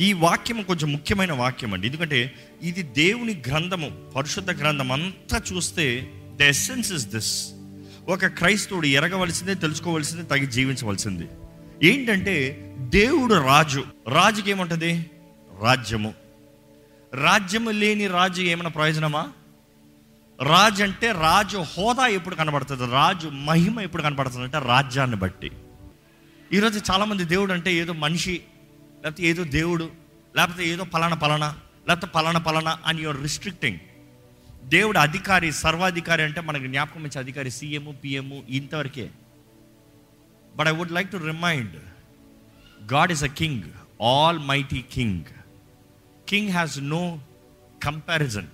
ఈ వాక్యం కొంచెం ముఖ్యమైన వాక్యం అండి. ఎందుకంటే ఇది దేవుని గ్రంథము పరిశుద్ధ గ్రంథం అంతా చూస్తే ద ఎసెన్స్ ఇస్ దిస్. ఒక క్రైస్తవుడు ఎరగవలసిందే తెలుసుకోవలసిందే తగి జీవించవలసింది. ఏంటంటే దేవుడు రాజు. రాజుకి ఏముంటుంది? రాజ్యము. రాజ్యము లేని రాజు ఏమైనా ప్రయోజనమా? రాజు అంటే రాజు హోదా ఎప్పుడు కనబడుతుంది? రాజు మహిమ ఎప్పుడు కనబడుతుంది? అంటే రాజ్యాన్ని బట్టి. ఈరోజు చాలామంది దేవుడు అంటే ఏదో మనిషి లేకపోతే ఏదో దేవుడు లేకపోతే ఏదో పలానా పలానా లేకపోతే పలానా పలానా అని యువర్ రిస్ట్రిక్టింగ్ దేవుడు అధికారి సర్వాధికారి అంటే మనకు జ్ఞాపకం ఇచ్చే అధికారి సీఎం పిఎం ఇంతవరకే. But I would like to remind God is a king almighty king king has no comparison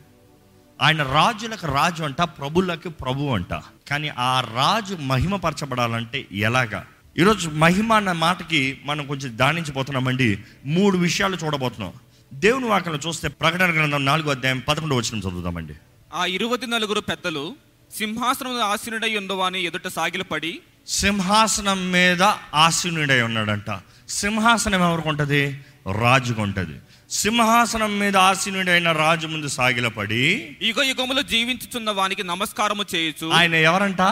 ఆయన రాజులకు రాజు అంట ప్రభులకు ప్రభు అంట. కానీ ఆ రాజు మహిమపరచబడాలంటే ఎలాగా? ఈరోజు మహిమ అన్న మాటకి మనం కొంచెం దానించిపోతున్నామండి మూడు విషయాలు చూడబోతున్నాం. దేవుని వాక్యం చూస్తే ప్రకటన గ్రంథం నాలుగో అధ్యాయం పదకొండు వచ్చిన చదువుదామండి. ఆ ఇరువది నలుగురు పెద్దలు సింహాసనం ఆసీనుడై ఉండవాని ఎదుట సాగిలపడి సింహాసనం మీద ఆసీనుడై ఉన్నాడంట. సింహాసనం ఎవరికి ఉంటుంది రాజుకు ఉంటుంది సింహాసనం మీద ఆసీనుడైన రాజు ముందు సాగిలపడి యుగ యుగములు జీవించుచున్న వానికి నమస్కారము చేయొచ్చు ఆయన ఎవరంట?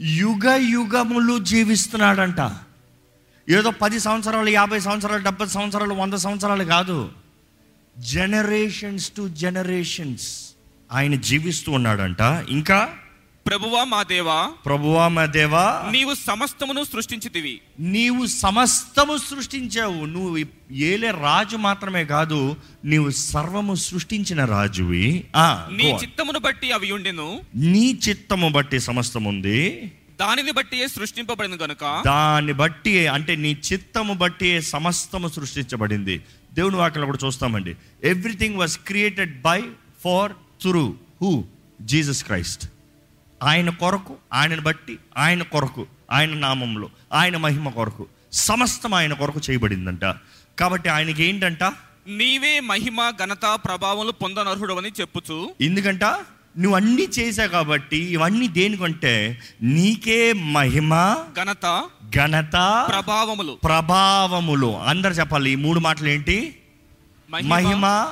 యుగ యుగములు జీవిస్తున్నాడంట. ఏదో పది సంవత్సరాలు యాభై సంవత్సరాలు డెబ్బై సంవత్సరాలు వంద సంవత్సరాలు కాదు. జనరేషన్స్ టు జనరేషన్స్ ఆయన జీవిస్తూ ఉన్నాడంట. ఇంకా ప్రభువా మా దేవా ప్రభువా మా దేవా నీవు సమస్తమును సృష్టించితివి. నీవు సమస్తము సృష్టించావు. నువ్వు ఏలే రాజు మాత్రమే కాదు నీవు సర్వము సృష్టించిన రాజువి. ఆ, నీ. చిత్తమును బట్టి అవి ఉండెను. నీ చిత్తము బట్టి సమస్తం ఉంది దానిని బట్టి సృష్టింపబడిన గనుక. దాన్ని బట్టి అంటే నీ చిత్తము బట్టి సమస్తము సృష్టించబడింది. దేవుని వాక్యంలో కూడా చూస్తామండి. Everything was created by for through who Jesus Christ ఆయన కొరకు ఆయనను బట్టి ఆయన కొరకు ఆయన నామంలో ఆయన మహిమ కొరకు సమస్తం ఆయన కొరకు చేయబడిందంట. కాబట్టి ఆయనకి ఏంటంట? నీవే మహిమ ఘనత ప్రభావములు పొందనర్హుడు అని చెప్పుచు. ఎందుకంట? నువ్వు అన్నీ చేశావు కాబట్టి ఇవన్నీ దేనికంటే? నీకే మహిమ ఘనత ఘనత ప్రభావములు. ప్రభావములు. అందరు చెప్పాలి ఈ మూడు మాటలు ఏంటి? మహిమ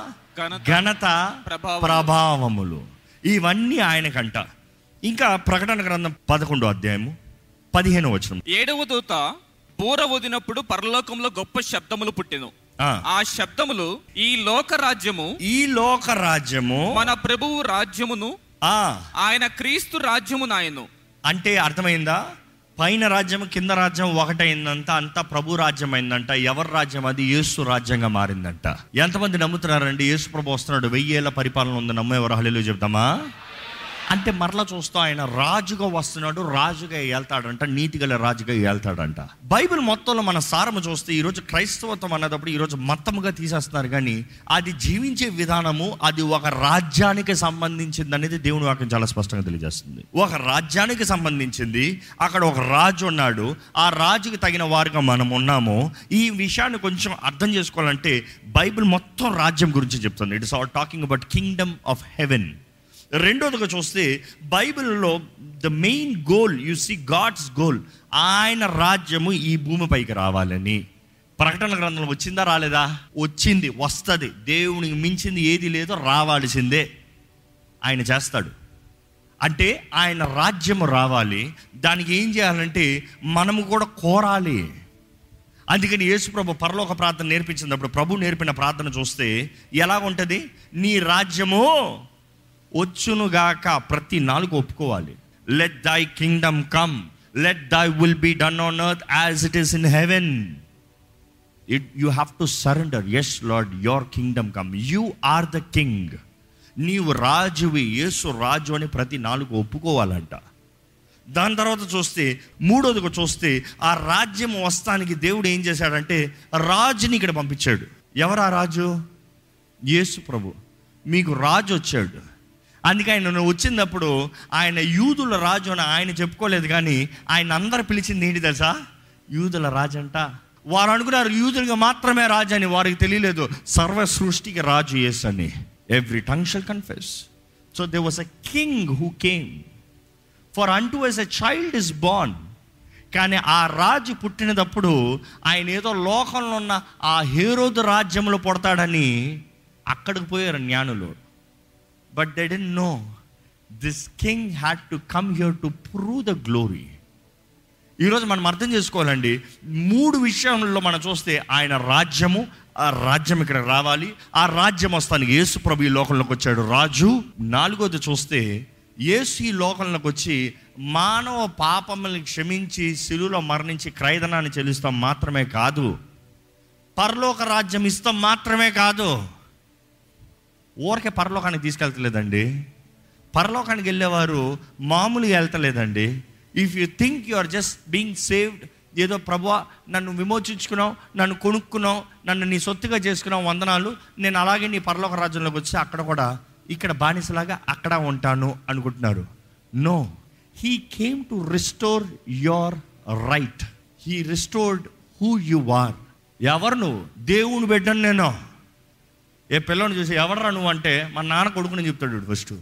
ఘనత. ప్రభావములు. ఇవన్నీ ఆయనకంట. ఇంకా ప్రకటన గ్రంథం పదకొండో అధ్యాయము పదిహేను వచనం. ఏడవ దూత బూర ఊదినప్పుడు పరలోకంలో గొప్ప శబ్దములు పుట్టెను. ఆ, ఆ శబ్దములు ఈ లోక రాజ్యము ఈ లోక రాజ్యము మన ప్రభువు రాజ్యమును ఆ. ఆయన క్రీస్తు రాజ్యము నాయను అంటే అర్థమైందా? పైన రాజ్యం కింద రాజ్యం ఒకటైందంట అంతా ప్రభు రాజ్యం అయిందంట ఎవరి రాజ్యం అది? యేసు రాజ్యంగా మారిందంట. ఎంతమంది నమ్ముతున్నారండి? యేసు ప్రభు వస్తున్నాడు వెయ్యేళ్ళ పరిపాలన ఉంది నమ్మేవారు. హలీలు చెప్తామా? అంటే మరలా చూస్తూ ఆయన రాజుగా వస్తున్నాడు రాజుగా వెళ్తాడంట నీతిగల రాజుగా వెళ్తాడంట బైబిల్ మొత్తంలో మన సారము చూస్తే ఈరోజు క్రైస్తవత్వం అన్నప్పుడు ఈరోజు మతముగా తీసేస్తున్నారు. కానీ అది జీవించే విధానము అది ఒక రాజ్యానికి సంబంధించింది అనేది దేవుని వాక్యం చాలా స్పష్టంగా తెలియజేస్తుంది. ఒక రాజ్యానికి సంబంధించింది అక్కడ ఒక రాజు ఉన్నాడు. ఆ రాజుకి తగిన వారుగా మనం ఉన్నాము. ఈ విషయాన్ని కొంచెం అర్థం చేసుకోవాలంటే బైబిల్ మొత్తం రాజ్యం గురించి చెప్తుంది. It's all talking about kingdom of heaven రెండోదిగా చూస్తే బైబిల్లో the main goal you see God's goal ఆయన రాజ్యము ఈ భూమిపైకి రావాలని. ప్రకటన గ్రంథం వచ్చిందా రాలేదా? వచ్చింది వస్తుంది. దేవునికి మించింది ఏది లేదో రావాల్సిందే. ఆయన చేస్తాడు. అంటే ఆయన రాజ్యము రావాలి. దానికి ఏం చేయాలంటే మనము కూడా కోరాలి. అందుకని యేసుప్రభు పరలోక ప్రార్థన నేర్పించినప్పుడు ప్రభు నేర్పిన ప్రార్థన చూస్తే ఎలా ఉంటుంది నీ రాజ్యము వచ్చునుగాక ప్రతి నాలుగు ఒప్పుకోవాలి. Let thy kingdom come let thy will be done on earth as it is in heaven it you have to surrender yes Lord your kingdom come you are the king నీవు రాజువి యేసు రాజు అని ప్రతి నాలుగు ఒప్పుకోవాలంట. దాని తర్వాత చూస్తే మూడోదిగా చూస్తే ఆ రాజ్యం వస్తానికి దేవుడు ఏం చేశాడంటే రాజుని ఇక్కడ పంపించాడు. ఎవరా రాజు? యేసు ప్రభు. మీకు రాజు వచ్చాడు. అందుకే ఆయన నువ్వు వచ్చినప్పుడు ఆయన యూదుల రాజు అని ఆయన చెప్పుకోలేదు కానీ ఆయన అందరు పిలిచింది ఏంటి తెలుసా? యూదుల రాజు అంట వారు అనుకున్నారు యూదులుగా మాత్రమే రాజు అని వారికి తెలియలేదు. సర్వ సృష్టికి రాజు ఎస్ అని. Every tongue shall confess so they was a king who came for అంటూ as a child is born కానీ ఆ రాజు పుట్టినప్పుడు ఆయన ఏదో లోకంలో ఉన్న ఆ హేరోదు రాజ్యంలో పుడతాడని అక్కడికి పోయారు జ్ఞానులు. But they didn't know this king had to come here to prove the glory ఈరోజు మనం అర్థం చేసుకోవాలండి. మూడు విషయంలో మనం చూస్తే ఆయన రాజ్యము ఆ రాజ్యం ఇక్కడ రావాలి. ఆ రాజ్యం వస్తానికి యేసు ప్రభు ఈ లోకంలోకి వచ్చాడు. రాజు నాలుగోది చూస్తే యేసు ఈ లోకంలోకి వచ్చి మానవ పాపములను క్షమించి శిలులో మరణించి క్రైదనాన్ని చెల్లిస్తాం మాత్రమే కాదు. పరలోక రాజ్యం ఇస్తాం మాత్రమే కాదు. ఊరికే పరలోకానికి తీసుకెళ్తలేదండి. పరలోకానికి వెళ్ళేవారు మామూలుగా వెళ్తలేదండి. If you think you are just being saved ఏదో ప్రభు నన్ను విమోచించుకున్నావు నన్ను కొనుక్కున్నావు నన్ను నీ సొత్తుగా చేసుకున్నావు వందనాలు నేను అలాగే నీ పరలోక రాజ్యంలోకి వచ్చి అక్కడ కూడా ఇక్కడ బానిసలాగా అక్కడ ఉంటాను అనుకుంటున్నారు. No he came to restore your right he restored who you are ఎవరు నువ్వు? దేవుని బిడ్డను నేను. ఏ పిల్లని చూసి ఎవడరా నువ్వు అంటే మా నాన్న కొడుకుని చెప్తాడు ఫస్ట్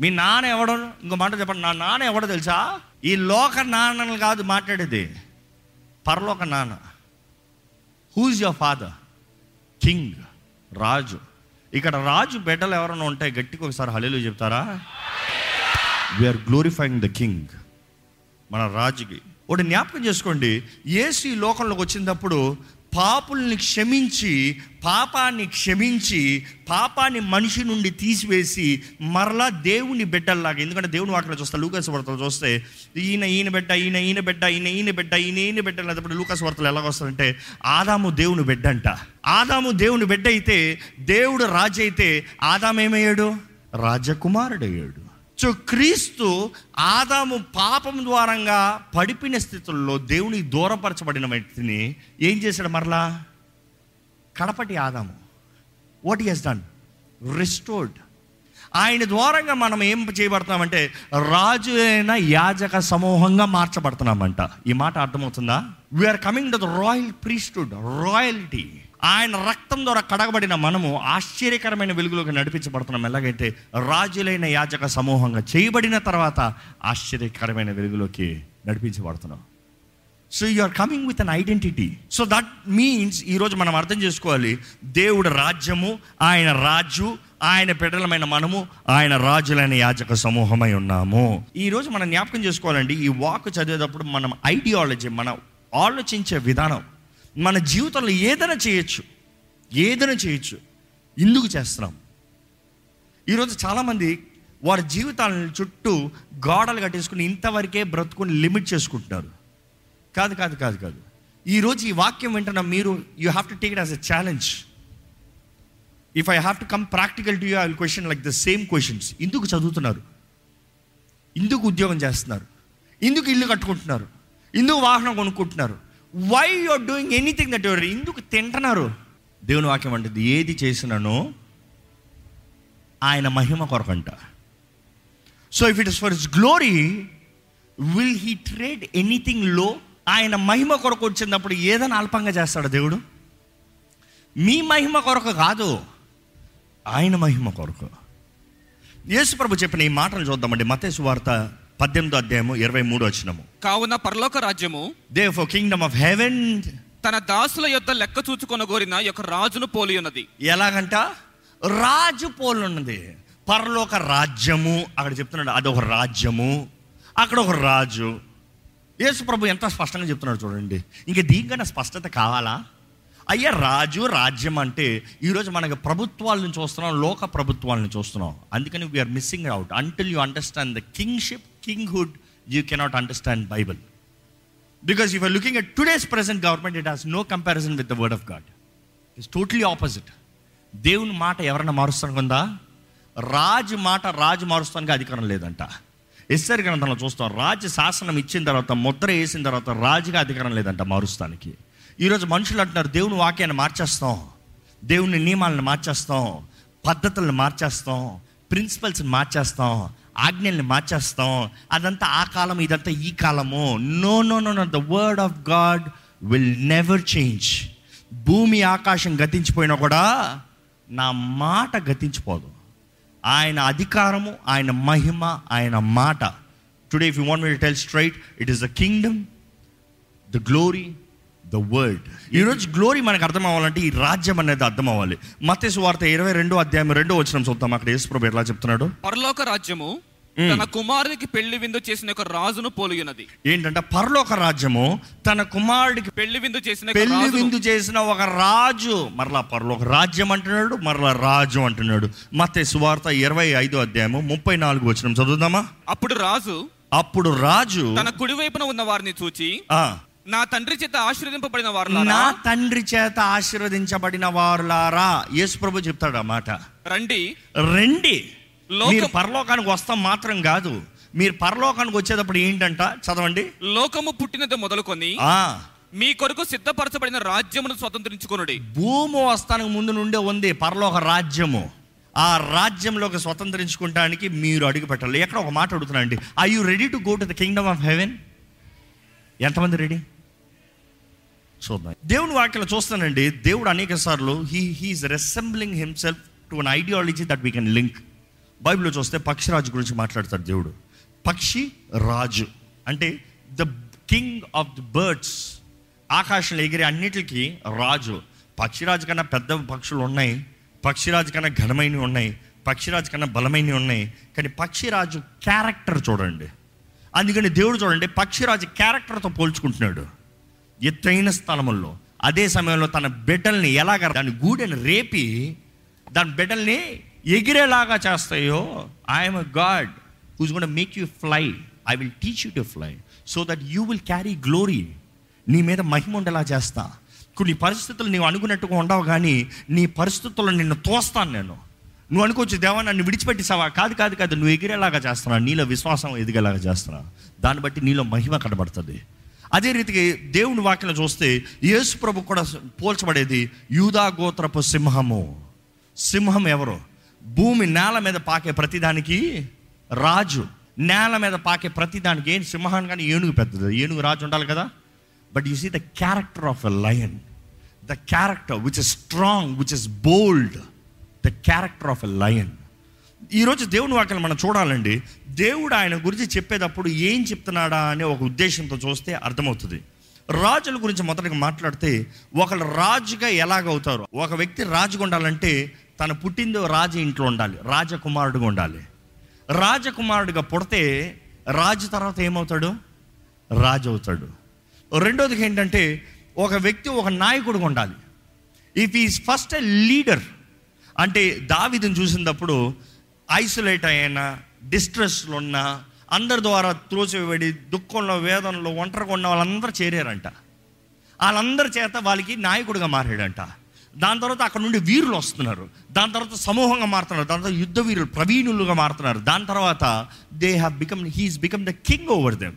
మీ నాన్న ఎవడో? ఇంకో మాట చెప్పండి. నా నాన్న ఎవడో తెలుసా? ఈ లోక నాన్నలు కాదు మాట్లాడేది. పరలోక నాన్న. హూజ్ యువర్ ఫాదర్ కింగ్ రాజు. ఇక్కడ రాజు బిడ్డలు ఎవరైనా ఉంటాయి గట్టిగా ఒకసారి హలీలు చెప్తారా? వీఆర్ గ్లోరిఫైయింగ్ ద కింగ్ మన రాజుకి. ఒకటి జ్ఞాపకం చేసుకోండి. ఏసీ ఈ లోకంలోకి వచ్చినప్పుడు పాపుల్ని క్షమించి పాపాన్ని క్షమించి పాపాన్ని మనిషి నుండి తీసివేసి మరలా దేవుని బిడ్డల్లాగా ఎందుకంటే దేవుని వాటిలో చూస్తే లూకాస్ వార్తలు చూస్తే ఈయన ఈయన బిడ్డ ఈయన ఈయన బిడ్డ ఈయన ఈయన బిడ్డ ఈయన ఈయన బిడ్డ లేకపోతే లూకాస్ వార్తలు ఎలాగొస్తారంటే ఆదాము దేవుని బిడ్డ అంట ఆదాము దేవుని బిడ్డ అయితే దేవుడు రాజు అయితే ఆదాము ఏమయ్యాడు? రాజకుమారుడయ్యాడు. సో క్రీస్తు ఆదాము పాపం ద్వారంగా పడిపిన స్థితుల్లో దేవుని దూరపరచబడిన వ్యక్తిని ఏం చేశాడు మరలా? కడపటి ఆదాము. వాట్ హెస్ డన్ రిస్టోర్డ్ ఆయన ద్వారంగా మనం ఏం చేయబడుతున్నామంటే రాజు అయిన యాజక సమూహంగా మార్చబడుతున్నామంట. ఈ మాట అర్థమవుతుందా? We are coming to the royal priesthood royalty ఆయన రక్తం ద్వారా కడగబడిన మనము ఆశ్చర్యకరమైన వెలుగులోకి నడిపించబడుతున్నాం. ఎలాగైతే రాజులైన యాజక సమూహంగా చేయబడిన తర్వాత ఆశ్చర్యకరమైన వెలుగులోకి నడిపించబడుతున్నాం. So you are coming with an identity so that means ఈరోజు మనం అర్థం చేసుకోవాలి దేవుడు రాజ్యము ఆయన రాజు ఆయన బిడ్డలమైన మనము ఆయన రాజులైన యాజక సమూహమై ఉన్నాము. ఈరోజు మనం జ్ఞాపకం చేసుకోవాలండి ఈ వాక్ చదివేటప్పుడు మనం ఐడియాలజీ మనం ఆలోచించే విధానం మన జీవితంలో ఏదైనా చేయొచ్చు. ఏదైనా చేయొచ్చు. ఎందుకు చేస్తున్నాం. ఈరోజు చాలామంది వారి జీవితాలను చుట్టూ గోడలు కట్టేసుకుని ఇంతవరకే బ్రతుకుని లిమిట్ చేసుకుంటున్నారు. కాదు కాదు కాదు కాదు. ఈరోజు ఈ వాక్యం వెంటనే మీరు you have to take it as a challenge if I have to come practical to you I question like the same questions ఎందుకు చదువుతున్నారు. ఎందుకు ఉద్యోగం చేస్తున్నారు. ఎందుకు ఇల్లు కట్టుకుంటున్నారు. ఎందుకు వాహనం కొనుక్కుంటున్నారు. Why you are doing anything that your ఎందుకు తింటున్నారు? దేవుని వాక్యం అంటుంది ఏది చేసినాను ఆయన మహిమ కొరకంట. So if it is for his glory will he trade ఎనీథింగ్లో ఆయన మహిమ కొరకు వచ్చినప్పుడు ఏదైనా అల్పంగా చేస్తాడు దేవుడు? మీ మహిమ కొరకు కాదు ఆయన మహిమ కొరకు. యేసుప్రభు చెప్పిన ఈ మాటలు చూద్దామండి. మతేసు వార్త పద్దెనిమిదో అధ్యాయము ఇరవై మూడు వచ్చినము కావున పరలోక రాజ్యము they for kingdom of heaven తన దాసుల యొద్ద లెక్క చూచుకొనగోరిన యొక్క రాజును పోలి ఉన్నది ఎలాగంట? రాజు పోలున్నది. పరలోక రాజ్యము అక్కడ చెప్తున్నాడు అదొక రాజ్యము అక్కడ ఒక రాజు. యేసు ప్రభు ఎంత స్పష్టంగా చెప్తున్నాడు చూడండి. ఇంకా దీనికన్నా స్పష్టత కావాలా? అయ్యా రాజు రాజ్యం అంటే ఈరోజు మనకి ప్రభుత్వాలను చూస్తున్నాం లోక ప్రభుత్వాలను చూస్తున్నాం అందుకని we are missing out until you understand the kingship kinghood you cannot understand Bible because you are looking at today's present government it has no comparison with the word of God it's totally opposite దేవుని మాట ఎవరన్నా మారుస్తానికి ఉందా రాజు మాట రాజు మారుస్తానికి అధికారం లేదంట. SR గ్రంథంలో చూస్తాం రాజు శాసనం ఇచ్చిన తర్వాత ముద్ర వేసిన తర్వాత రాజుగా అధికారం లేదంట మారుస్తానికి. ఈరోజు మనుషులు అంటున్నారు దేవుని వాక్యాన్ని మార్చేస్తాం. దేవుని నియమాలను మార్చేస్తాం. పద్ధతులను మార్చేస్తాం. ప్రిన్సిపల్స్ మార్చేస్తాం ఆజ్ఞల్ని మార్చేస్తాం. అదంతా ఆ కాలం ఇదంతా ఈ కాలము. No no no no the word of God will never change భూమి ఆకాశం గతించిపోయినా కూడా నా మాట గతించిపోదు. ఆయన అధికారము ఆయన మహిమ ఆయన మాట. Today if you want me tell straight it is the kingdom the glory the word ఈరోజు గ్లోరీ మనకు అర్థం అవ్వాలంటే ఈ రాజ్యం అనేది అర్థం అవ్వాలి. మత్స్సు వార్త ఇరవై రెండో అధ్యాయం రెండో వచ్చిన చూద్దాం. అక్కడ యేసుప్రభు ఎట్లా చెప్తున్నాడు? పరలోక రాజ్యము తన కుమారునికి పెళ్ళి విందు చేసిన ఒక రాజును పోలియున్నది. ఏంటంటే పరలోక రాజ్యము తన కుమారుడికి పెళ్ళి విందు చేసిన ఒక పెళ్ళి విందు చేసిన ఒక రాజు. మరలా పరలోక రాజ్యం అంటున్నాడు మరలా రాజు అంటున్నాడు. మత్తే సువార్త ఇరవై ఐదో అధ్యాయము ముప్పై నాలుగు వచ్చిన చదువుదామా? అప్పుడు రాజు అప్పుడు రాజు తన కుడి వైపున ఉన్న వారిని చూచి ఆ, నా తండ్రి చేత ఆశీర్వదింపబడిన నా వారులారా తండ్రి చేత ఆశీర్వదించబడిన వారులారా? యేసు ప్రభు చెప్తాడు ఆ మాట. రండి. రండి. మీరు పరలోకానికి వస్తాం మాత్రం కాదు. మీరు పరలోకానికి వచ్చేటప్పుడు ఏంటంట? చదవండి. లోకము పుట్టినది మొదలుకొని ఆ. మీ కొరకు సిద్ధపరచబడిన రాజ్యమును స్వతంత్రించుకొనుడి. భూమి వస్తానికి ముందు నుండే ఉంది పరలోక రాజ్యము. ఆ రాజ్యంలోకి స్వతంత్రించుకుంటానికి మీరు అడుగు పెట్టాలి. ఎక్కడ ఒక మాట అడుగుతున్నా అండి I you ready to go to the kingdom of heaven ఎంతమంది రెడీ చూద్దాం దేవుని వాక్యలో చూస్తానండి దేవుడు అనేక సార్లు he he is resembling himself to an ideology that we can link బైబిల్లో చూస్తే పక్షిరాజు గురించి మాట్లాడతాడు దేవుడు. పక్షి రాజు అంటే the king of the birds ఆకాశంలో ఎగిరే అన్నిటికీ రాజు. పక్షిరాజు కన్నా పెద్ద పక్షులు ఉన్నాయి పక్షిరాజు కన్నా ఘనమైనవి ఉన్నాయి పక్షిరాజు కన్నా బలమైనవి ఉన్నాయి కానీ పక్షిరాజు క్యారెక్టర్ చూడండి. అందుకని దేవుడు చూడండి పక్షిరాజు క్యారెక్టర్తో పోల్చుకుంటున్నాడు. ఎత్తైన స్థలముల్లో అదే సమయంలో తన బిడ్డల్ని ఎలాగ దాని గూడెని రేపి దాని బిడ్డల్ని ఎగిరేలాగా చేస్తాయో I'm God who's gonna make you fly I will teach you to fly so that you will carry glory నీ మీద మహిమ ఉండేలా చేస్తా. కొన్ని పరిస్థితులు నీవు అనుకున్నట్టుగా ఉండవు కానీ నీ పరిస్థితుల్లో నిన్ను తోస్తాను నేను. నువ్వు అనుకోవచ్చు దేవా నన్ను విడిచిపెట్టేసావా? కాదు కాదు కాదు నువ్వు ఎగిరేలాగా చేస్తున్నా నీలో విశ్వాసం ఎదిగేలాగా చేస్తున్నా దాన్ని బట్టి నీలో మహిమ కనబడుతుంది. అదే రీతికి దేవుని వాక్యం చూస్తే యేసు ప్రభు కూడా పోల్చబడేది యూదా గోత్రపు సింహము. సింహం ఎవరు? భూమి నేల మీద పాకే ప్రతిదానికి రాజు. నేల మీద పాకే ప్రతిదానికి ఏం సింహాన్ని కానీ ఏనుగు పెద్దది. ఏనుగు రాజు ఉండాలి కదా. But you see the character of a lion the character which is strong which is bold the character of a lion ఈరోజు దేవుని వాక్యం మనం చూడాలండి. దేవుడు ఆయన గురించి చెప్పేటప్పుడు ఏం చెప్తున్నాడా అనే ఒక ఉద్దేశంతో చూస్తే అర్థమవుతుంది. రాజుల గురించి మొదటగా మాట్లాడితే ఒకళ్ళు రాజుగా ఎలాగవుతారు? ఒక వ్యక్తి రాజుగా ఉండాలంటే తను పుట్టిందో రాజు ఇంట్లో ఉండాలి రాజకుమారుడుగా ఉండాలి. రాజకుమారుడిగా పుడితే రాజు తర్వాత ఏమవుతాడు? రాజు అవుతాడు. రెండోది ఏంటంటే ఒక వ్యక్తి ఒక నాయకుడుగా ఉండాలి. If is first a leader అంటే దావిదని చూసినప్పుడు ఐసోలేట్ అయినా డిస్ట్రెస్లో ఉన్న అందరి ద్వారా త్రోసివేయబడి దుఃఖంలో వేదనలో ఒంటరిగా ఉన్న వాళ్ళందరూ చేరారంట. వాళ్ళందరి చేత వాళ్ళకి నాయకుడిగా మారాడంట. దాని తర్వాత అక్కడ నుండి వీరులు వస్తున్నారు. దాని తర్వాత సమూహంగా మారుతున్నారు. దాని తర్వాత యుద్ధ వీరులు ప్రవీణులుగా మారుతున్నారు. దాని తర్వాత they have become he's become the king over them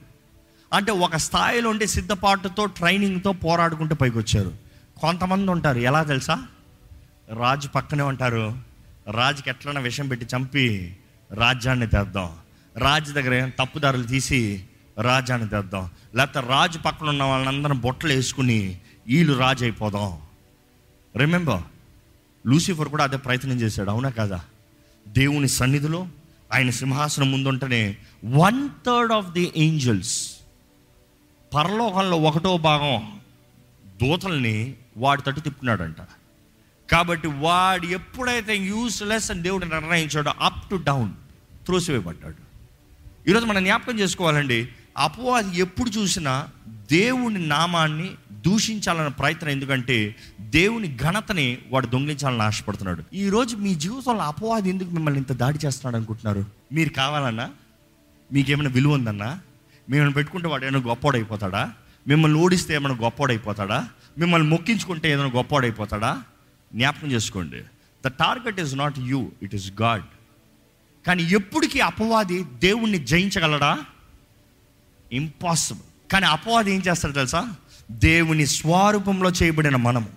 అంటే ఒక స్థాయిలో ఉండే సిద్ధపాటుతో ట్రైనింగ్తో పోరాడుకుంటూ పైకి వచ్చారు కొంతమంది ఉంటారు. ఎలా తెలుసా? రాజు పక్కనే ఉంటారు. రాజుకి ఎట్లన్నా విషం పెట్టి చంపి రాజ్యాన్ని తెద్దాం. రాజు దగ్గర తప్పుదారులు తీసి రాజ్యాన్ని తెద్దాం. లేకపోతే రాజు పక్కన ఉన్న వాళ్ళందరం బొట్టలు వేసుకుని వీళ్ళు రాజు అయిపోదాం. రిమెంబర్ లూసిఫర్ కూడా అదే ప్రయత్నం చేశాడు. అవునా కదా? దేవుని సన్నిధిలో ఆయన సింహాసనం ముందుంటేనే one third of the angels పరలోకంలో ఒకటో భాగం దూతల్ని వాడి తట్టు తిప్పుకున్నాడంట కాబట్టి వాడు ఎప్పుడైతే యూస్లెస్ అని దేవుడు నిర్ణయించాడో అప్ టు డౌన్ త్రోసివేయబడ్డాడు. ఈరోజు మనం జ్ఞాపకం చేసుకోవాలండి అపవాది ఎప్పుడు చూసినా దేవుని నామాన్ని దూషించాలన్న ప్రయత్నం ఎందుకంటే దేవుని ఘనతని వాడు దొంగిలించాలని ఆశపడుతున్నాడు. ఈరోజు మీ జీవితంలో అపవాది ఎందుకు మిమ్మల్ని ఇంత దాడి చేస్తున్నాడు అనుకుంటున్నారు? మీరు కావాలన్నా? మీకేమైనా విలువ ఉందన్నా? మిమ్మల్ని పెట్టుకుంటే వాడు ఏమైనా గొప్పోడైపోతాడా? మిమ్మల్ని ఓడిస్తే ఏమైనా గొప్పోడైపోతాడా? మిమ్మల్ని మొక్కించుకుంటే ఏదైనా గొప్పోడైపోతాడా? జ్ఞాపకం చేసుకోండి. The target is not you it is God కానీ ఎప్పటికీ అపవాది దేవుణ్ణి జయించగలడా? ఇంపాసిబుల్ కానీ అపవాది ఏం చేస్తాడు తెలుసా? దేవుని స్వరూపంలో చేయబడిన మనము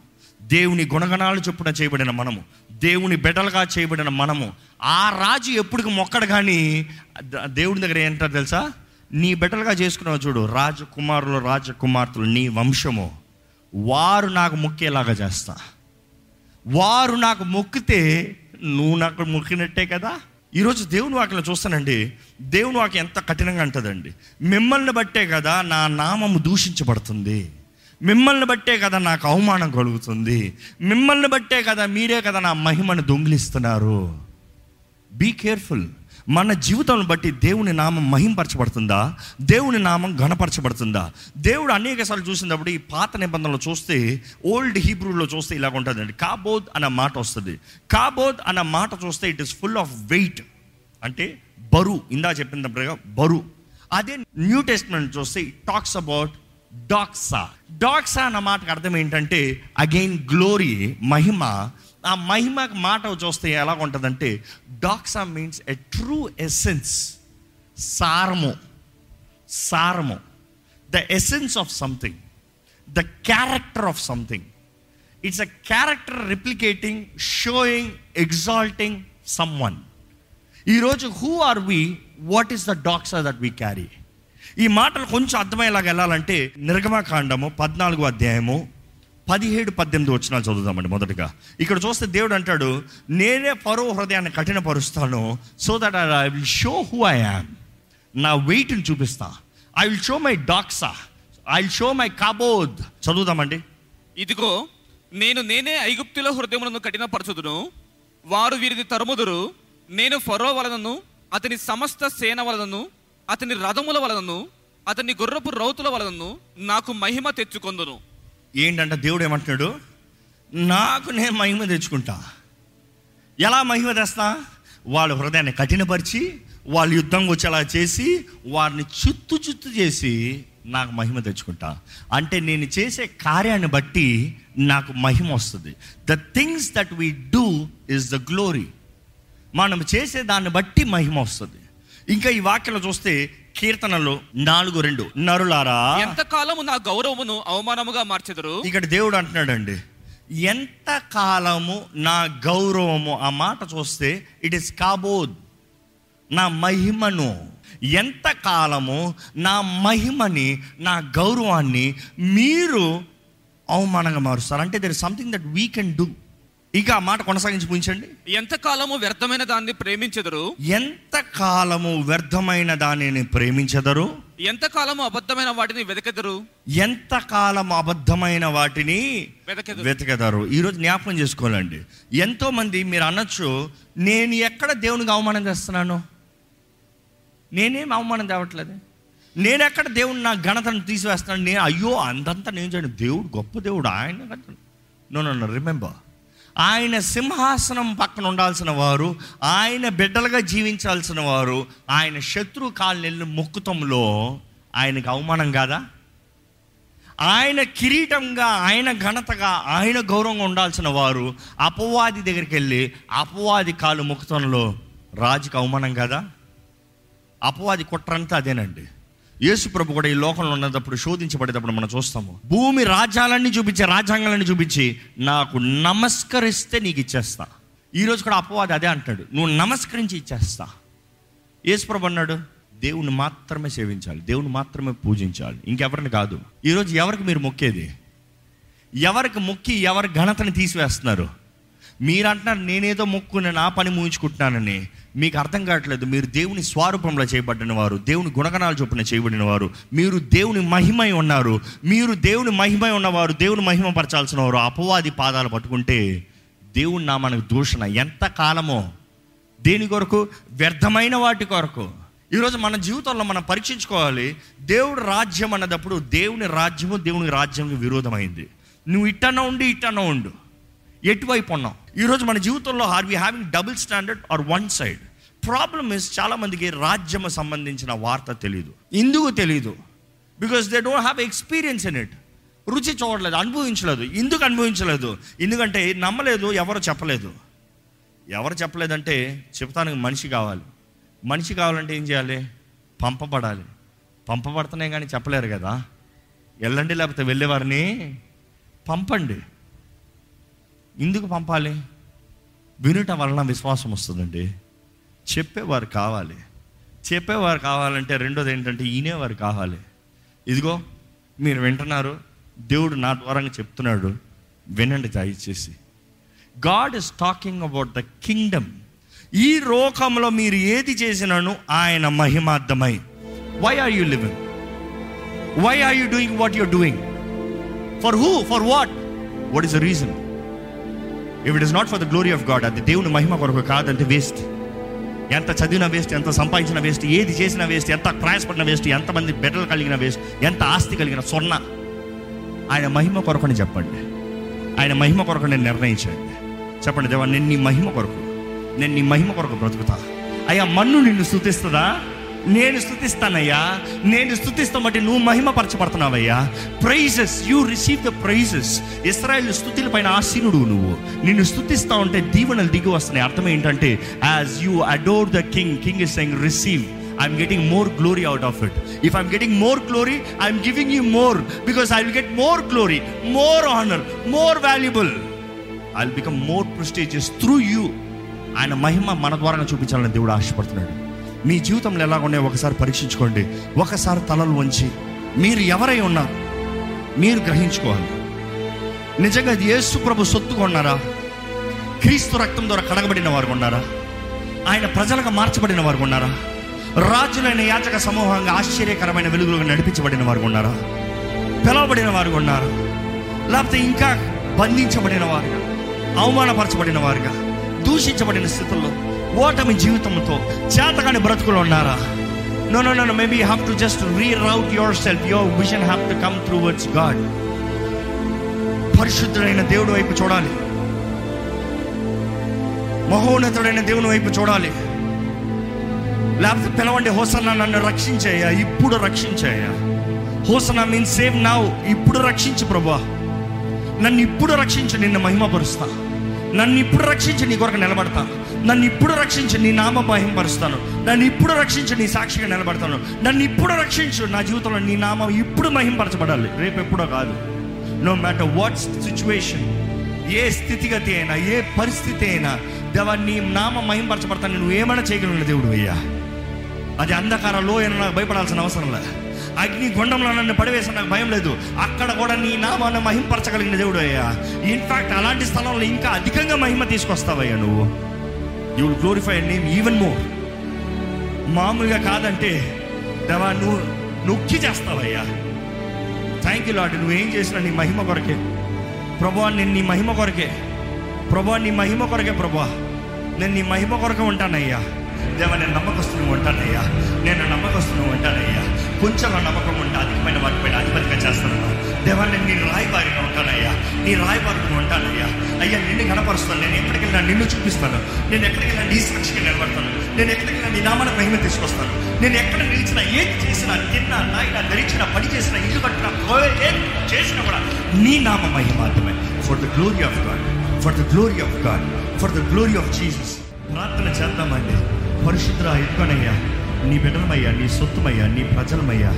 దేవుని గుణగణాలు చొప్పున చేయబడిన మనము దేవుని బిడ్డలుగా చేయబడిన మనము ఆ రాజు ఎప్పటికి మొక్కడు కానీ దేవుడి దేవుని దగ్గర ఏంటారు తెలుసా? నీ బిడ్డలుగా చేసుకున్నావు చూడు రాజకుమారులు రాజకుమార్తెలు నీ వంశము వారు నాకు మొక్కేలాగా చేస్తా. వారు నాకు మొక్కితే నువ్వు నాకు మొక్కినట్టే కదా? ఈరోజు దేవుని వాక్యం చూస్తానండి. దేవుని వాక్యం ఎంత కఠినంగా అంటుందండి. మిమ్మల్ని బట్టే కదా నా నామము దూషించబడుతుంది. మిమ్మల్ని బట్టే కదా నాకు అవమానం కలుగుతుంది. మిమ్మల్ని బట్టే కదా మీరే కదా నా మహిమను దొంగిలిస్తున్నారు. బీ కేర్ఫుల్ మన జీవితాలను బట్టి దేవుని నామం మహింపరచబడుతుందా? దేవుని నామం ఘనపరచబడుతుందా? దేవుడు అనేక సార్లు చూసినప్పుడు ఈ పాత నిబంధనలు చూస్తే ఓల్డ్ హీబ్రూలో చూస్తే ఇలాగ ఉంటుందండి. కాబోద్ అన్న మాట వస్తుంది. కాబోద్ అన్న మాట చూస్తే it is full of weight అంటే బరువు ఇందా చెప్పినప్పుడుగా బరు. అదే న్యూ టెస్ట్మెంట్ చూస్తే it talks about doxa doxa అన్న మాటకు అర్థం ఏంటంటే అగైన్ గ్లోరీ మహిమ. ఆ మహిమకు మాట చూస్తే ఎలా ఉంటుందంటే doxa means a true essence సారము. సారము. The essence of something the character of something it's a character replicating showing exalting someone ఈరోజు who are we what is the doxa that we carry ఈ మాటలు కొంచెం అర్థమయ్యేలాగా వెళ్ళాలంటే నిర్గమకాండము పద్నాలుగు అధ్యాయము పదిహేడు పద్దెనిమిది వచ్చిన చదువుదామండి మొదటగా. ఇక్కడ చూస్తే దేవుడు అంటాడు నేనే పరో హృదయాన్ని కఠినపరుస్తాను so that I will show who I am నా వెయిట్ని చూపిస్తా. I will show my doxa I will show my kabod చదువుదామండి. ఇదిగో నేను నేనే ఐగుప్తుల హృదయములను కఠినపరచుదును. వారు వీరిని తరుముదురు. నేను ఫరో వలనను అతని సమస్త సేన వలనను అతని రథముల వలనను అతని గుర్రపు రౌతుల వలనను నాకు మహిమ తెచ్చుకొందును. ఏంటంటే దేవుడు ఏమంటున్నాడు? నాకు నేను మహిమ తెచ్చుకుంటా. ఎలా మహిమ తెస్తా? వాళ్ళ హృదయాన్ని కఠినపరిచి వాళ్ళు యుద్ధం వచ్చేలా చేసి వారిని చుత్తు చుత్తు చేసి నాకు మహిమ తెచ్చుకుంటా. అంటే నేను చేసే కార్యాన్ని బట్టి నాకు మహిమ వస్తుంది. The things that we do is the glory మనం చేసే దాన్ని బట్టి మహిమ వస్తుంది. ఇంకా ఈ వాక్యంలో చూస్తే కీర్తనలు నాలుగు రెండు. నరులారా. ఎంతకాలము నా గౌరవమును అవమానముగా మార్చెదరు? ఇక్కడ దేవుడు అంటున్నాడండి ఎంత కాలము నా గౌరవము? ఆ మాట చూస్తే ఇట్ ఇస్ కాబోద్ నా మహిమను. ఎంత కాలము నా మహిమని నా గౌరవాన్ని మీరు అవమానంగా మారుస్తారు. అంటే there is something that we can do ఇక ఆ మాట కొనసాగించి పూజించండి ఎంతకాలము వ్యర్థమైన దాన్ని ప్రేమించెదరు? ఎంత కాలము వ్యర్థమైన దానిని ప్రేమించదరు? ఎంతకాలము అబద్ధమైన వాటిని వెదకెదరు? ఎంత కాలం అబద్ధమైన వాటిని వెతకదారు. ఈరోజు జ్ఞాపకం చేసుకోవాలండి. ఎంతో మంది మీరు అనొచ్చు నేను ఎక్కడ దేవునికి అవమానం చేస్తున్నాను? నేనేం అవమానం తేవట్లేదు. నేను ఎక్కడ దేవుని నా ఘనతను తీసివేస్తున్నాను? నేను అయ్యో అందంతా నేను చేయను. దేవుడు గొప్ప దేవుడు ఆయన నో నో రిమెంబర్ ఆయన సింహాసనం పక్కన ఉండాల్సిన వారు ఆయన బిడ్డలుగా జీవించాల్సిన వారు ఆయన శత్రు కాలనెళ్ళి మొక్కుతంలో ఆయనకు అవమానం కాదా? ఆయన కిరీటంగా ఆయన ఘనతగా ఆయన గౌరవంగా ఉండాల్సిన వారు అపవాది దగ్గరికి వెళ్ళి అపవాది కాలు మొక్కుతంలో రాజుకి అవమానం కదా? అపవాది కుట్రంతా అదేనండి. యేసు ప్రభు కూడా ఈ లోకంలో ఉన్నప్పుడు శోధించబడేటప్పుడు మనం చూస్తాము. భూమి రాజ్యాలన్నీ చూపించి రాజ్యాంగాలన్నీ చూపించి నాకు నమస్కరిస్తే నీకు ఇచ్చేస్తా. ఈరోజు కూడా అపవాది అదే అంటాడు. నువ్వు నమస్కరించి ఇచ్చేస్తా. యేసు ప్రభు అన్నాడు దేవుని మాత్రమే సేవించాలి. దేవుని మాత్రమే పూజించాలి. ఇంకెవరిని కాదు. ఈరోజు ఎవరికి మీరు మొక్కేది? ఎవరికి మొక్కి ఎవరి ఘనతని తీసివేస్తున్నారు? మీరు అంటున్నారు నేనేదో మొక్కుని నా పని ముగించుకుంటున్నానని. మీకు అర్థం కావట్లేదు. మీరు దేవుని స్వరూపంలో చేయబడిన వారు దేవుని గుణగణాలు చొప్పున చేయబడిన వారు మీరు దేవుని మహిమై ఉన్నారు. మీరు దేవుని మహిమై ఉన్నవారు దేవుని మహిమ పరచాల్సిన వారు అపవాది పాదాలు పట్టుకుంటే దేవుని మనకు దూషణ ఎంత కాలమో. దేని కొరకు? వ్యర్థమైన వాటి కొరకు. ఈరోజు మన జీవితంలో మనం పరీక్షించుకోవాలి దేవుడు రాజ్యం అన్నదప్పుడు దేవుని రాజ్యము దేవుని రాజ్యంకి విరోధమైంది. నువ్వు ఇట్టన ఉండి ఇట్టన ఉండు. ఎటువైపు ఉన్నాం? ఈరోజు మన జీవితంలో are we having double standard or one side problem is చాలామందికి రాజ్యం రాజ్యము సంబంధించిన వార్త తెలియదు ఎందుకు తెలియదు because they don't have experience in it రుచి చూడలేదు అనుభవించలేదు. ఎందుకు అనుభవించలేదు? ఎందుకంటే నమ్మలేదు ఎవరు చెప్పలేదు. ఎవరు చెప్పలేదంటే చెప్తానికి మనిషి కావాలి. మనిషి కావాలంటే ఏం చేయాలి? పంపబడాలి. పంపబడుతున్నాయి కానీ చెప్పలేరు కదా. వెళ్ళండి లేకపోతే వెళ్ళేవారిని పంపండి. ఎందుకు పంపాలి? వినుట వలన విశ్వాసం వస్తుందండి. చెప్పేవారు కావాలి. చెప్పేవారు కావాలంటే రెండోది ఏంటంటే ఈనేవారు కావాలి. ఇదిగో మీరు వింటున్నారు దేవుడు నా ద్వారా చెప్తున్నాడు వినండి దయచేసి. God is talking about the kingdom ఈ లోకంలో మీరు ఏది చేసినాను ఆయన మహిమార్థమై. Why are you living why are you doing what you're doing for who for what what is the reason if it is not for the glory of God అది దేవుని మహిమ కొరకు కాదంటే వేస్ట్ ఎంత చదివిన వేస్ట్ ఎంత సంపాదించిన వేస్ట్ ఏది చేసిన వేస్ట్ ఎంత ప్రయాసపడిన వేస్ట్ ఎంతమంది బిడ్డలు కలిగిన వేస్ట్ ఎంత ఆస్తి కలిగిన సొన్న ఆయన మహిమ కొరకుని చెప్పండి. ఆయన మహిమ కొరకు నేను నిర్ణయించండి. చెప్పండి దేవా నేను నీ మహిమ కొరకు నేను నీ మహిమ కొరకు బ్రతుకుతా. అయ్యా మన్ను నిన్ను స్థుతిస్తుందా? నేను స్థుతిస్తానయ్యా నేను స్థుతిస్తామంటే నువ్వు మహిమపరచబడుతున్నావయ్యా. Praises you receive the praises Israel స్థుతుల పైన ఆసీనుడు నువ్వు. నిన్ను స్థుతిస్తా ఉంటే దీవెనలు దిగి వస్తున్నాయి. అర్థం ఏంటంటే as you adore the king king is saying receive I'm getting more glory out of it if I'm getting more glory I'm giving you more because I will get more glory more honour more valuable I will become more prestigious through you ఆయన మహిమ మన ద్వారా చూపించాలని దేవుడు ఆశపడుతున్నాడు. మీ జీవితంలో ఎలా ఉన్నాయో ఒకసారి పరీక్షించుకోండి. ఒకసారి తలలు వంచి మీరు ఎవరై ఉన్నారు మీరు గ్రహించుకోవాలి. నిజంగా ఇది యేసు ప్రభు సొత్తుగా ఉన్నారా? క్రీస్తు రక్తం ద్వారా కడగబడిన వారు ఉన్నారా? ఆయన ప్రజలుగా మార్చబడిన వారు ఉన్నారా? రాజులైన యాచక సమూహంగా ఆశ్చర్యకరమైన వెలుగులుగా నడిపించబడిన వారు ఉన్నారా? పిలవబడిన వారు ఉన్నారు? లేకపోతే ఇంకా బంధించబడిన వారుగా అవమానపరచబడిన వారుగా దూషించబడిన స్థితుల్లో ఓటమి జీవితంతో చేతకాని బ్రతుకులు ఉన్నారా? No no no maybe have to just reroute yourself your vision have to come through words God పరిశుద్ధుడైన దేవుడి వైపు చూడాలి. మహోన్నతుడైన దేవుని వైపు చూడాలి. లేకపోతే పిలవండి హోసన్న నన్ను రక్షించాయా ఇప్పుడు రక్షించాయా హోసన్న మీన్ సేమ్ నా ఇప్పుడు రక్షించు ప్రభా. నన్ను ఇప్పుడు రక్షించు నిన్ను మహిమపరుస్తా. నన్ను ఇప్పుడు రక్షించి నీ కొరకు నిలబడతా. నన్ను ఇప్పుడు రక్షించి నీ నామ మహిమపరుస్తాను నన్ను ఇప్పుడు రక్షించి నీ సాక్షిగా నిలబడతాను. నన్ను ఇప్పుడు రక్షించు నా జీవితంలో నీ నామం ఇప్పుడు మహింపరచబడాలి. రేపు ఎప్పుడో కాదు. నో మ్యాటర్ వాట్ సిచ్యువేషన్ ఏ స్థితిగతి అయినా ఏ పరిస్థితి అయినా దేవా నీ నామ మహింపరచబడతాను. నువ్వు ఏమైనా చేయగలిగిన దేవుడు అయ్యా. అది అంధకారంలో అయినా నాకు భయపడాల్సిన అవసరం లేదు. అగ్ని గుండంలో నన్ను పడివేసిన నాకు భయం లేదు. అక్కడ కూడా నీ నామాన్ని మహింపరచగలిగిన దేవుడు అయ్యా. ఇన్ఫాక్ట్ అలాంటి స్థలంలో ఇంకా అధికంగా మహిమ తీసుకొస్తావయ్యా నువ్వు. You will glorify name even more మామూలుగా కాదంటే దేవా నువ్వు నొక్కి చేస్తావయ్యా. థ్యాంక్ యూ లాడ్ నువ్వేం చేసినా నీ మహిమ కొరకే. ప్రభా నేను నీ మహిమ కొరకే. ప్రభా నీ మహిమ కొరకే ప్రభా నేను నీ మహిమ కొరకే ఉంటానయ్యా. దేవా నేను నమ్మకస్తుని ఉంటానయ్యా. నేను నమ్మకస్తుని ఉంటానయ్యా. కొంచెం నమ్మకం ఉంటే అధికమైన వాటిపైన అధిపతిగా చేస్తాను. దేవా నేను నీ రాయబారిగా ఉంటానయ్యా. నీ రాయబారిగా ఉంటానయ్యా. అయ్యా నిన్ను కనపరుస్తాను. నేను ఎక్కడికి వెళ్ళినా నిన్ను చూపిస్తాను. నేను ఎక్కడికి వెళ్ళినా నీ సాక్షిగా నిలబడతాను. నేను ఎక్కడికి వెళ్ళినా నీ నామాన మహిమ తీసుకొస్తాను. నేను ఎక్కడ నిలిచినా ఏది చేసినా తిన్నా నాయన ధరించిన పని చేసిన ఇల్లు కట్టిన ఏం చేసినా కూడా నీ నామ మహిమాత్రమే for the glory of God for the glory of God for the glory of Jesus ప్రార్థన చేద్దామండి. పరిశుద్ధ ఎక్కువనయ్యా నీ బిడ్డలమయ్యా నీ సొత్తుమయ్యా నీ ప్రజలమయ్యా.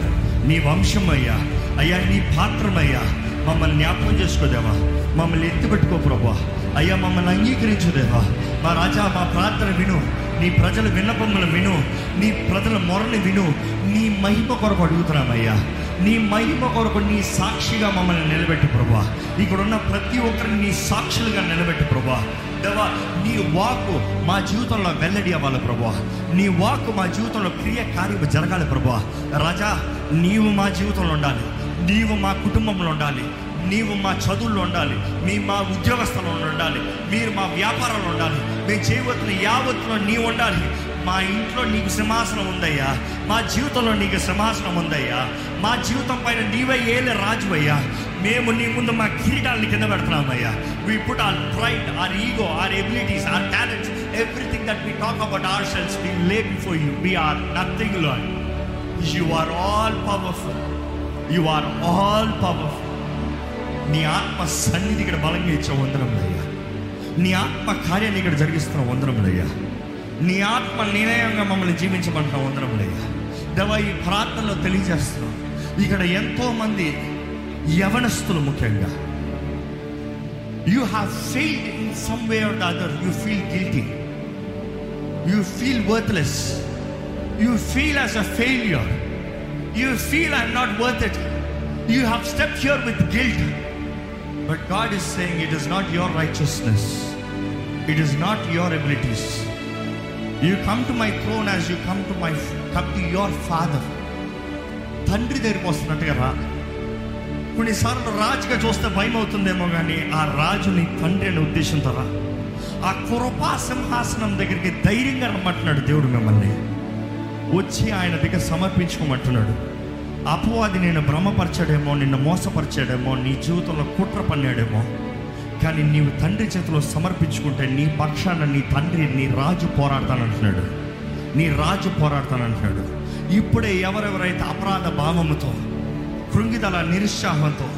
నీ వంశమయ్యా. అయ్యా నీ పాత్రమయ్యా. మమ్మల్ని జ్ఞాపకం చేసుకోదేవా? మమ్మల్ని ఎత్తిపెట్టుకో ప్రభా అయ్యా మమ్మల్ని అంగీకరించుదేవా? మా రాజా మా ప్రార్థన విను. నీ ప్రజల విన్నపములు విను. నీ ప్రజల మొరని విను. నీ మహిమ కొరకు అడుగుతున్నామయ్యా. నీ మహిమ కొరకు నీ సాక్షిగా మమ్మల్ని నిలబెట్టు ప్రభా ఇక్కడ ఉన్న ప్రతి ఒక్కరిని నీ సాక్షులుగా నిలబెట్టు ప్రభా దేవా నీ వాక్కు మా జీవితంలో వెల్లడి అవ్వాలి ప్రభా నీ వాక్కు మా జీవితంలో క్రియ కార్యము జరగాలి ప్రభా రాజా నీవు మా జీవితంలో ఉండాలి. నీవు మా కుటుంబంలో ఉండాలి. నీవు మా చదువుల్లో ఉండాలి. మీ మా ఉద్యోగ స్థలంలో ఉండాలి. మీరు మా వ్యాపారంలో ఉండాలి. మేము జీవితంలో యావత్తులో నీవు ఉండాలి. మా ఇంట్లో నీకు సింహాసనం ఉందయ్యా. మా జీవితంలో నీకు సింహాసనం ఉందయ్యా. మా జీవితం పైన నీవే ఏలే రాజువయ్యా. మేము నీ ముందు మా కిరీటాలని కింద పెడుతున్నామయ్యా. We put our pride our ego our abilities our talents everything that we talk about ourselves we lay before you we are nothing Lord you are all powerful you are all powerful నీ ఆత్మ సన్నిధి ఇక్కడ బలంగా ఇచ్చే వందరములయ్యా నీ ఆత్మ కార్యాన్ని ఇక్కడ జరిగిస్తున్న వందరములయ్యా నీ ఆత్మ నిర్ణయంగా మమ్మల్ని జీవించమంటున్న వందరములయ్యా దేవ ఈ ప్రార్థనలో తెలియజేస్తున్నాం. ఇక్కడ ఎంతోమంది యవనస్తులు ముఖ్యంగా. You have failed in some way or the other you feel guilty you feel worthless you feel as a failure you feel I'm not worth it you have step here with guilt but God is saying it is not your righteousness it is not your abilities you come to my throne as you come to my come to your father తండ్రి దగ్గరికి వస్తున్నట్టుగా రా. కొన్నిసార్లు రాజుగా చూస్తే భయం అవుతుందేమో కానీ ఆ రాజు నీ తండ్రి అనే ఉద్దేశంతో రా. ఆ కృపా సింహాసనం దగ్గరికి ధైర్యంగా రమ్మంటున్నాడు దేవుడు మిమ్మల్ని. వచ్చి ఆయన దగ్గర సమర్పించుకోమంటున్నాడు. అపవాది నేను భ్రమపరచాడేమో నిన్ను మోసపరిచాడేమో నీ జీవితంలో కుట్ర పన్నాడేమో. కానీ నీవు తండ్రి చేతిలో సమర్పించుకుంటే నీ పక్షాన నీ తండ్రి నీ రాజు పోరాడతానంటున్నాడు. నీ రాజు పోరాడతానంటున్నాడు. ఇప్పుడే ఎవరెవరైతే అపరాధ భావముతో కృంగిదల నిరుత్సాహంతో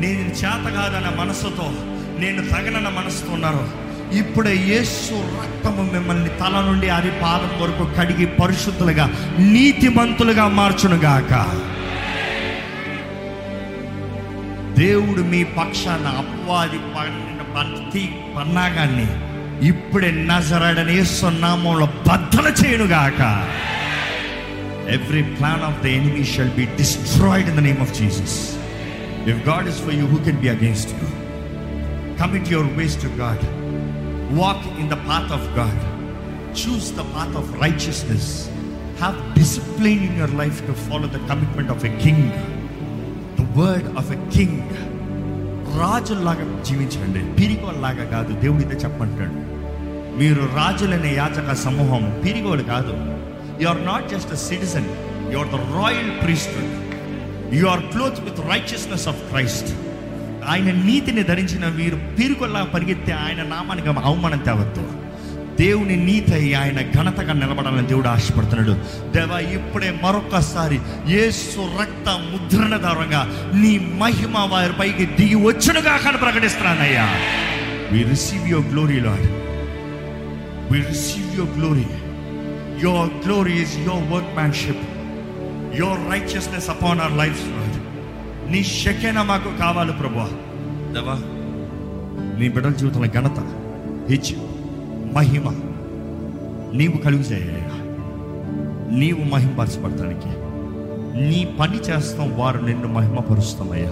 నేను చేతగాదన్న మనసుతో నేను తగనన్న మనసుతో ఉన్నారో ఇప్పుడే యేసు రక్తము మిమ్మల్ని తల నుండి అది పాదం వరకు కడిగి పరిశుద్ధులుగా నీతిమంతులుగా మార్చునుగాక. దేవుడు మీ పక్షాన అపవాది పడిన ప్రతి పన్నాగాన్ని ఇప్పుడే నజరడని నామంలో బద్దలు చేయనుగాక. Every plan of the enemy shall be destroyed in the name of Jesus if God is for you who can be against you commit your ways to God walk in the path of God choose the path of righteousness have discipline in your life to follow the commitment of a king the word of a king రాజుల్లాగా జీవించండి. పిరిగోళ్ళలాగా కాదు. దేవుడితే చెప్పంటాడు మీరు రాజులనే యాచక సమూహం. పిరిగోలు కాదు. You are not just a citizen you are the royal priesthood you are clothed with righteousness of Christ ఆయన నీతిని ధరించిన వీరు పీరుకొల్లా పరిగెత్తే ఆయన నామానికి అవమానం తేవద్దు. దేవుని నీతి అయి ఆయన ఘనతగా నిలబడాలని దేవుడు ఆశపడుతున్నాడు. దేవా ఇప్పుడే మరొకసారి ఏసు రక్త ముద్రణ ద్వారంగా నీ మహిమ వారి పైకి దిగి వచ్చునుగా కానీ ప్రకటిస్తున్నానయ్యా. We receive your glory Lord we receive your glory your glory is your workmanship your righteousness upon our life Lord నీ శకేన మాకు కావాలి ప్రభా దేవా. నీ బిడ్డల జీవితంలో ఘనత హెచ్చు మహిమ నీవు కలుగు చేయ నీవు మహిమపరచబడటానికి నీ పని చేస్తాం వారు నిన్ను మహిమపరుస్తామయ్యా.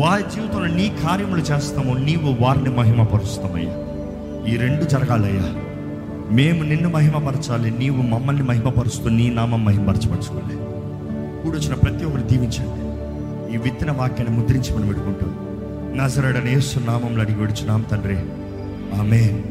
వారి జీవితంలో నీ కార్యములు చేస్తాము నీవు వారిని మహిమపరుస్తామయ్యా. ఈ రెండు జరగాలయ్యా. మేము నిన్ను మహిమపరచాలి నీవు మమ్మల్ని మహిమపరుస్తూ నీ నామం మహిమపరచపరచుకోవాలి ఇప్పుడు వచ్చిన ప్రతి ఒక్కరు దీవించండి. ఈ విత్తన వాక్యాన్ని ముద్రించమని పెట్టుకుంటూ నజరడని యేసు నామంలో అడిగి విడుచున్నాం తండ్రి. ఆమె